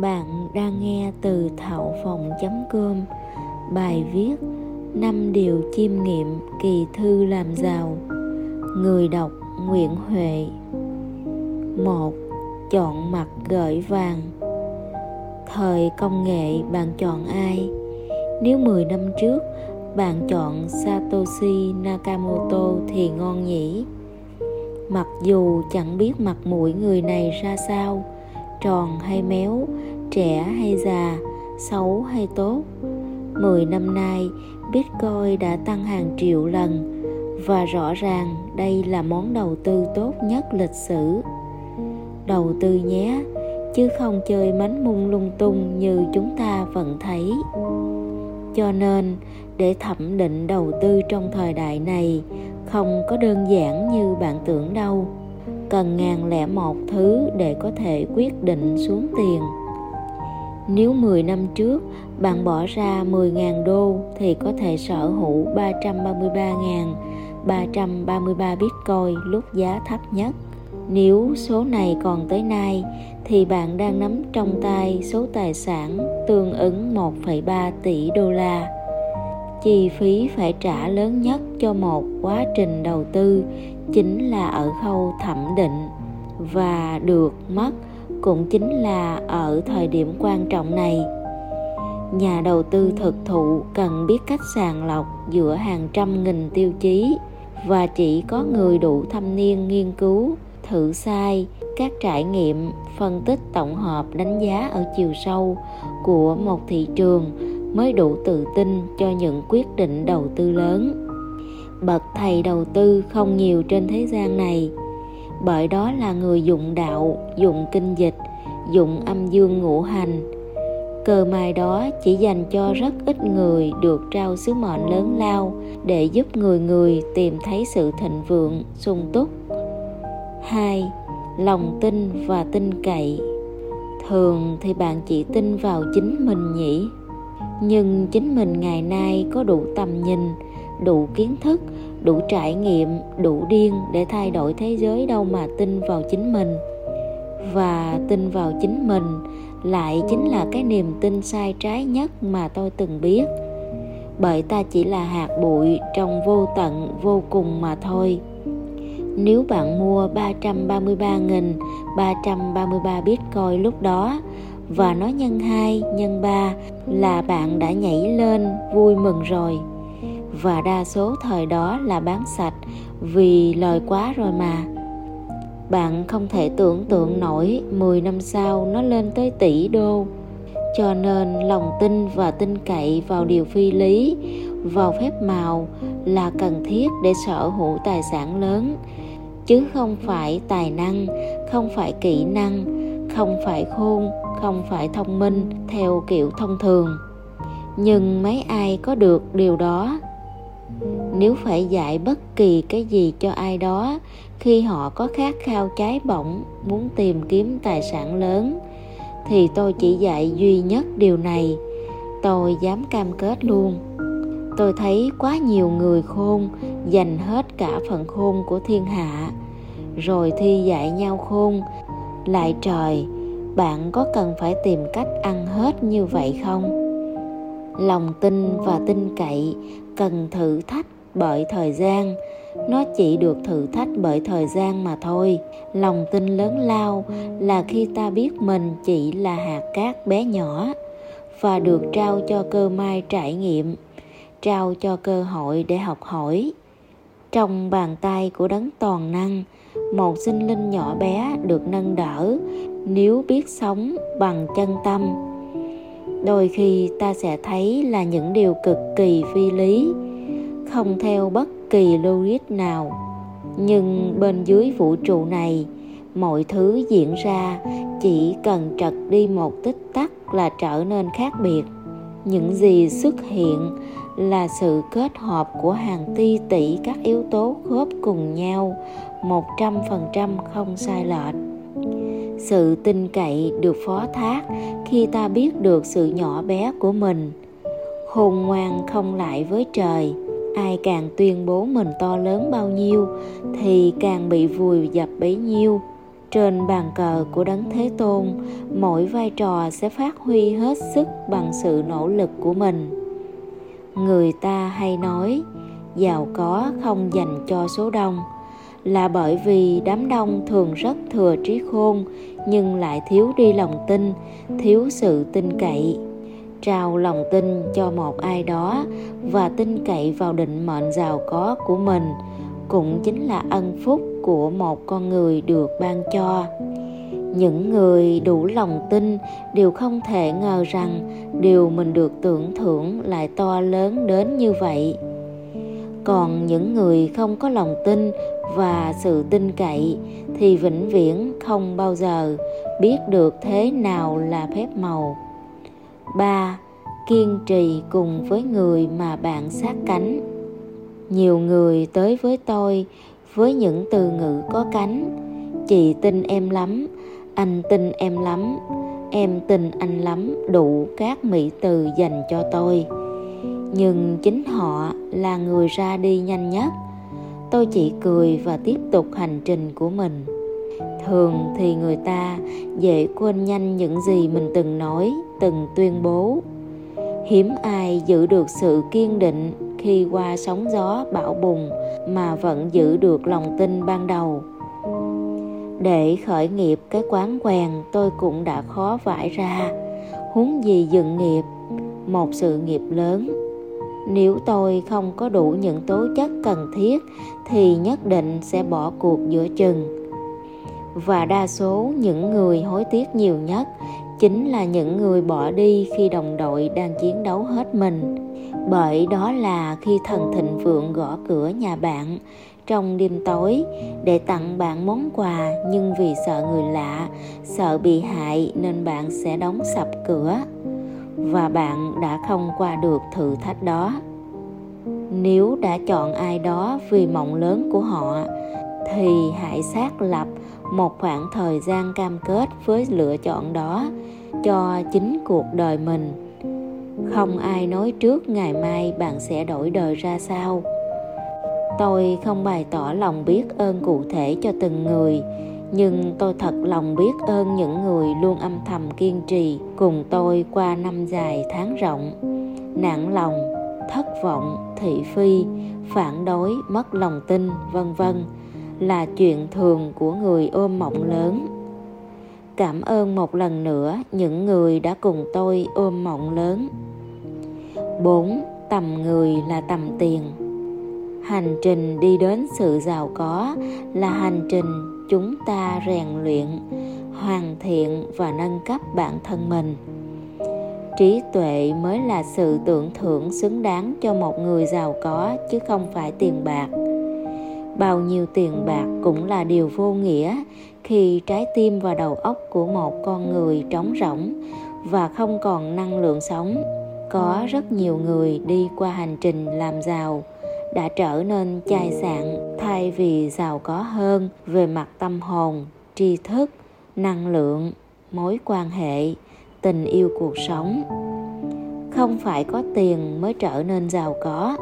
Bạn đang nghe từ thạo phòng.com Bài viết năm điều chiêm nghiệm kỳ thư làm giàu Người đọc Nguyễn Huệ một Chọn mặt gợi vàng Thời công nghệ bạn chọn ai? Nếu 10 năm trước bạn chọn Satoshi Nakamoto thì ngon nhỉ? Mặc dù chẳng biết mặt mũi người này ra sao, tròn hay méo, trẻ hay già, xấu hay tốt. Mười năm nay, Bitcoin đã tăng hàng triệu lần và rõ ràng đây là món đầu tư tốt nhất lịch sử. Đầu tư nhé, chứ không chơi mánh mung lung tung như chúng ta vẫn thấy. Cho nên, để thẩm định đầu tư trong thời đại này không có đơn giản như bạn tưởng đâu cần ngàn lẻ một thứ để có thể quyết định xuống tiền nếu 10 năm trước bạn bỏ ra 10.000 đô thì có thể sở hữu 333.333 Bitcoin lúc giá thấp nhất. Nếu số này còn tới nay thì bạn đang nắm trong tay số tài sản tương ứng 1,3 tỷ đô la. Chi phí phải trả lớn nhất cho một quá trình đầu tư chính là ở khâu thẩm định và được mất cũng chính là ở thời điểm quan trọng này. Nhà đầu tư thực thụ cần biết cách sàng lọc giữa hàng trăm nghìn tiêu chí và chỉ có người đủ thâm niên nghiên cứu, thử sai, các trải nghiệm, phân tích tổng hợp đánh giá ở chiều sâu của một thị trường mới đủ tự tin cho những quyết định đầu tư lớn. Bậc thầy đầu tư không nhiều trên thế gian này bởi đó là người dụng đạo, dụng kinh dịch, dụng âm dương ngũ hành. Cờ mài đó chỉ dành cho rất ít người được trao sứ mệnh lớn lao để giúp người người tìm thấy sự thịnh vượng, sung túc. Hai, lòng tin và tin cậy. Thường thì bạn chỉ tin vào chính mình nhỉ? Nhưng chính mình ngày nay có đủ tầm nhìn, đủ kiến thức đủ trải nghiệm đủ điên để thay đổi thế giới đâu mà tin vào chính mình. Và tin vào chính mình lại chính là cái niềm tin sai trái nhất mà tôi từng biết. Bởi ta chỉ là hạt bụi trong vô tận vô cùng mà thôi. Nếu bạn mua 333.333 Bitcoin lúc đó và nó nhân 2, nhân 3 là bạn đã nhảy lên vui mừng rồi và đa số thời đó là bán sạch vì lời quá rồi mà. Bạn không thể tưởng tượng nổi 10 năm sau nó lên tới tỷ đô. Cho nên lòng tin và tin cậy vào điều phi lý, vào phép màu là cần thiết để sở hữu tài sản lớn. Chứ không phải tài năng, không phải kỹ năng, không phải khôn, không phải thông minh theo kiểu thông thường. Nhưng mấy ai có được điều đó? Nếu phải dạy bất kỳ cái gì cho ai đó, khi họ có khát khao cháy bỏng, muốn tìm kiếm tài sản lớn, thì tôi chỉ dạy duy nhất điều này. Tôi dám cam kết luôn. Tôi thấy quá nhiều người khôn dành hết cả phần khôn của thiên hạ, rồi thi dạy nhau khôn. Lại trời, bạn có cần phải tìm cách ăn hết như vậy không? Lòng tin và tin cậy cần thử thách bởi thời gian. Nó chỉ được thử thách bởi thời gian mà thôi. Lòng tin lớn lao là khi ta biết mình chỉ là hạt cát bé nhỏ và được trao cho cơ may trải nghiệm, trao cho cơ hội để học hỏi. Trong bàn tay của đấng toàn năng, một sinh linh nhỏ bé được nâng đỡ. Nếu biết sống bằng chân tâm đôi khi ta sẽ thấy là những điều cực kỳ phi lý, không theo bất kỳ logic nào. Nhưng bên dưới vũ trụ này, mọi thứ diễn ra, chỉ cần trật đi một tích tắc là trở nên khác biệt. Những gì xuất hiện là sự kết hợp của hàng ti tỷ các yếu tố khớp cùng nhau, một trăm phần trăm không sai lệch sự tin cậy được phó thác khi ta biết được sự nhỏ bé của mình. Khôn ngoan không lại với trời, ai càng tuyên bố mình to lớn bao nhiêu, thì càng bị vùi dập bấy nhiêu. Trên bàn cờ của đấng thế tôn, mỗi vai trò sẽ phát huy hết sức bằng sự nỗ lực của mình. Người ta hay nói, giàu có không dành cho số đông. Là bởi vì đám đông thường rất thừa trí khôn nhưng lại thiếu đi lòng tin, thiếu sự tin cậy. Trao lòng tin cho một ai đó và tin cậy vào định mệnh giàu có của mình cũng chính là ân phúc của một con người được ban cho. Những người đủ lòng tin đều không thể ngờ rằng điều mình được tưởng thưởng lại to lớn đến như vậy. Còn những người không có lòng tin và sự tin cậy thì vĩnh viễn không bao giờ biết được thế nào là phép màu 3. Kiên trì cùng với người mà bạn sát cánh. Nhiều người tới với tôi với những từ ngữ có cánh. Chị tin em lắm, anh tin em lắm, em tin anh lắm, đủ các mỹ từ dành cho tôi. Nhưng chính họ là người ra đi nhanh nhất. Tôi chỉ cười và tiếp tục hành trình của mình. Thường thì người ta dễ quên nhanh những gì mình từng nói, từng tuyên bố. Hiếm ai giữ được sự kiên định khi qua sóng gió bão bùng mà vẫn giữ được lòng tin ban đầu. Để khởi nghiệp cái quán quèn, tôi cũng đã khó vải ra. Huống gì dựng nghiệp, một sự nghiệp lớn nếu tôi không có đủ những tố chất cần thiết, thì nhất định sẽ bỏ cuộc giữa chừng. Và đa số những người hối tiếc nhiều nhất chính là những người bỏ đi khi đồng đội đang chiến đấu hết mình. Bởi đó là khi thần thịnh vượng gõ cửa nhà bạn trong đêm tối để tặng bạn món quà, nhưng vì sợ người lạ, sợ bị hại nên bạn sẽ đóng sập cửa và bạn đã không qua được thử thách đó. Nếu đã chọn ai đó vì mộng lớn của họ, thì hãy xác lập một khoảng thời gian cam kết với lựa chọn đó cho chính cuộc đời mình. Không ai nói trước ngày mai bạn sẽ đổi đời ra sao. Tôi không bày tỏ lòng biết ơn cụ thể cho từng người nhưng tôi thật lòng biết ơn những người luôn âm thầm kiên trì cùng tôi qua năm dài tháng rộng. Nản lòng, thất vọng, thị phi, phản đối, mất lòng tin, vân vân là chuyện thường của người ôm mộng lớn. Cảm ơn một lần nữa những người đã cùng tôi ôm mộng lớn. 4. Tầm người là tầm tiền. Hành trình đi đến sự giàu có là hành trình chúng ta rèn luyện, hoàn thiện và nâng cấp bản thân mình. Trí tuệ mới là sự tưởng thưởng xứng đáng cho một người giàu có chứ không phải tiền bạc. Bao nhiêu tiền bạc cũng là điều vô nghĩa khi trái tim và đầu óc của một con người trống rỗng và không còn năng lượng sống. Có rất nhiều người đi qua hành trình làm giàu đã trở nên chai sạn thay vì giàu có hơn về mặt tâm hồn, tri thức, năng lượng, mối quan hệ, tình yêu cuộc sống. Không phải có tiền mới trở nên giàu có,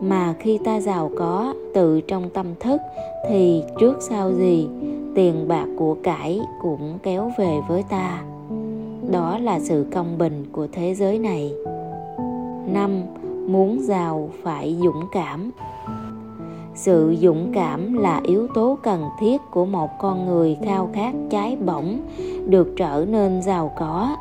mà khi ta giàu có tự trong tâm thức thì trước sau gì tiền bạc của cải cũng kéo về với ta. Đó là sự công bình của thế giới này. Năm muốn giàu phải dũng cảm. Sự dũng cảm là yếu tố cần thiết của một con người khao khát cháy bỏng được trở nên giàu có.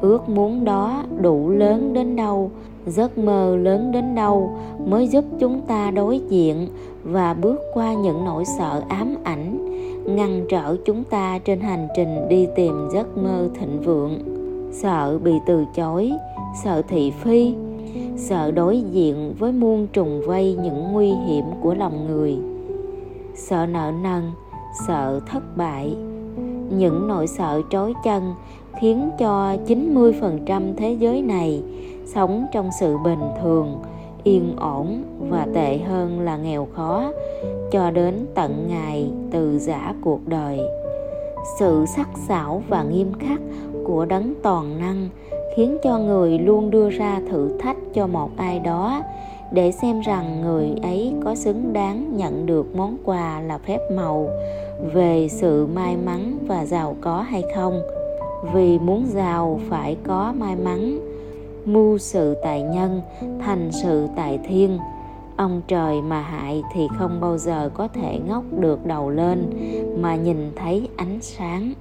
Ước muốn đó đủ lớn đến đâu, giấc mơ lớn đến đâu mới giúp chúng ta đối diện và bước qua những nỗi sợ ám ảnh, ngăn trở chúng ta trên hành trình đi tìm giấc mơ thịnh vượng. Sợ bị từ chối, sợ thị phi sợ đối diện với muôn trùng vây những nguy hiểm của lòng người. Sợ nợ nần, sợ thất bại. Những nỗi sợ trói chân khiến cho 90% thế giới này sống trong sự bình thường, yên ổn và tệ hơn là nghèo khó cho đến tận ngày từ giã cuộc đời. Sự sắc sảo và nghiêm khắc của đấng toàn năng khiến cho người luôn đưa ra thử thách cho một ai đó, để xem rằng người ấy có xứng đáng nhận được món quà là phép màu, về sự may mắn và giàu có hay không. Vì muốn giàu phải có may mắn, mưu sự tại nhân thành sự tại thiên. Ông trời mà hại thì không bao giờ có thể ngóc được đầu lên, mà nhìn thấy ánh sáng.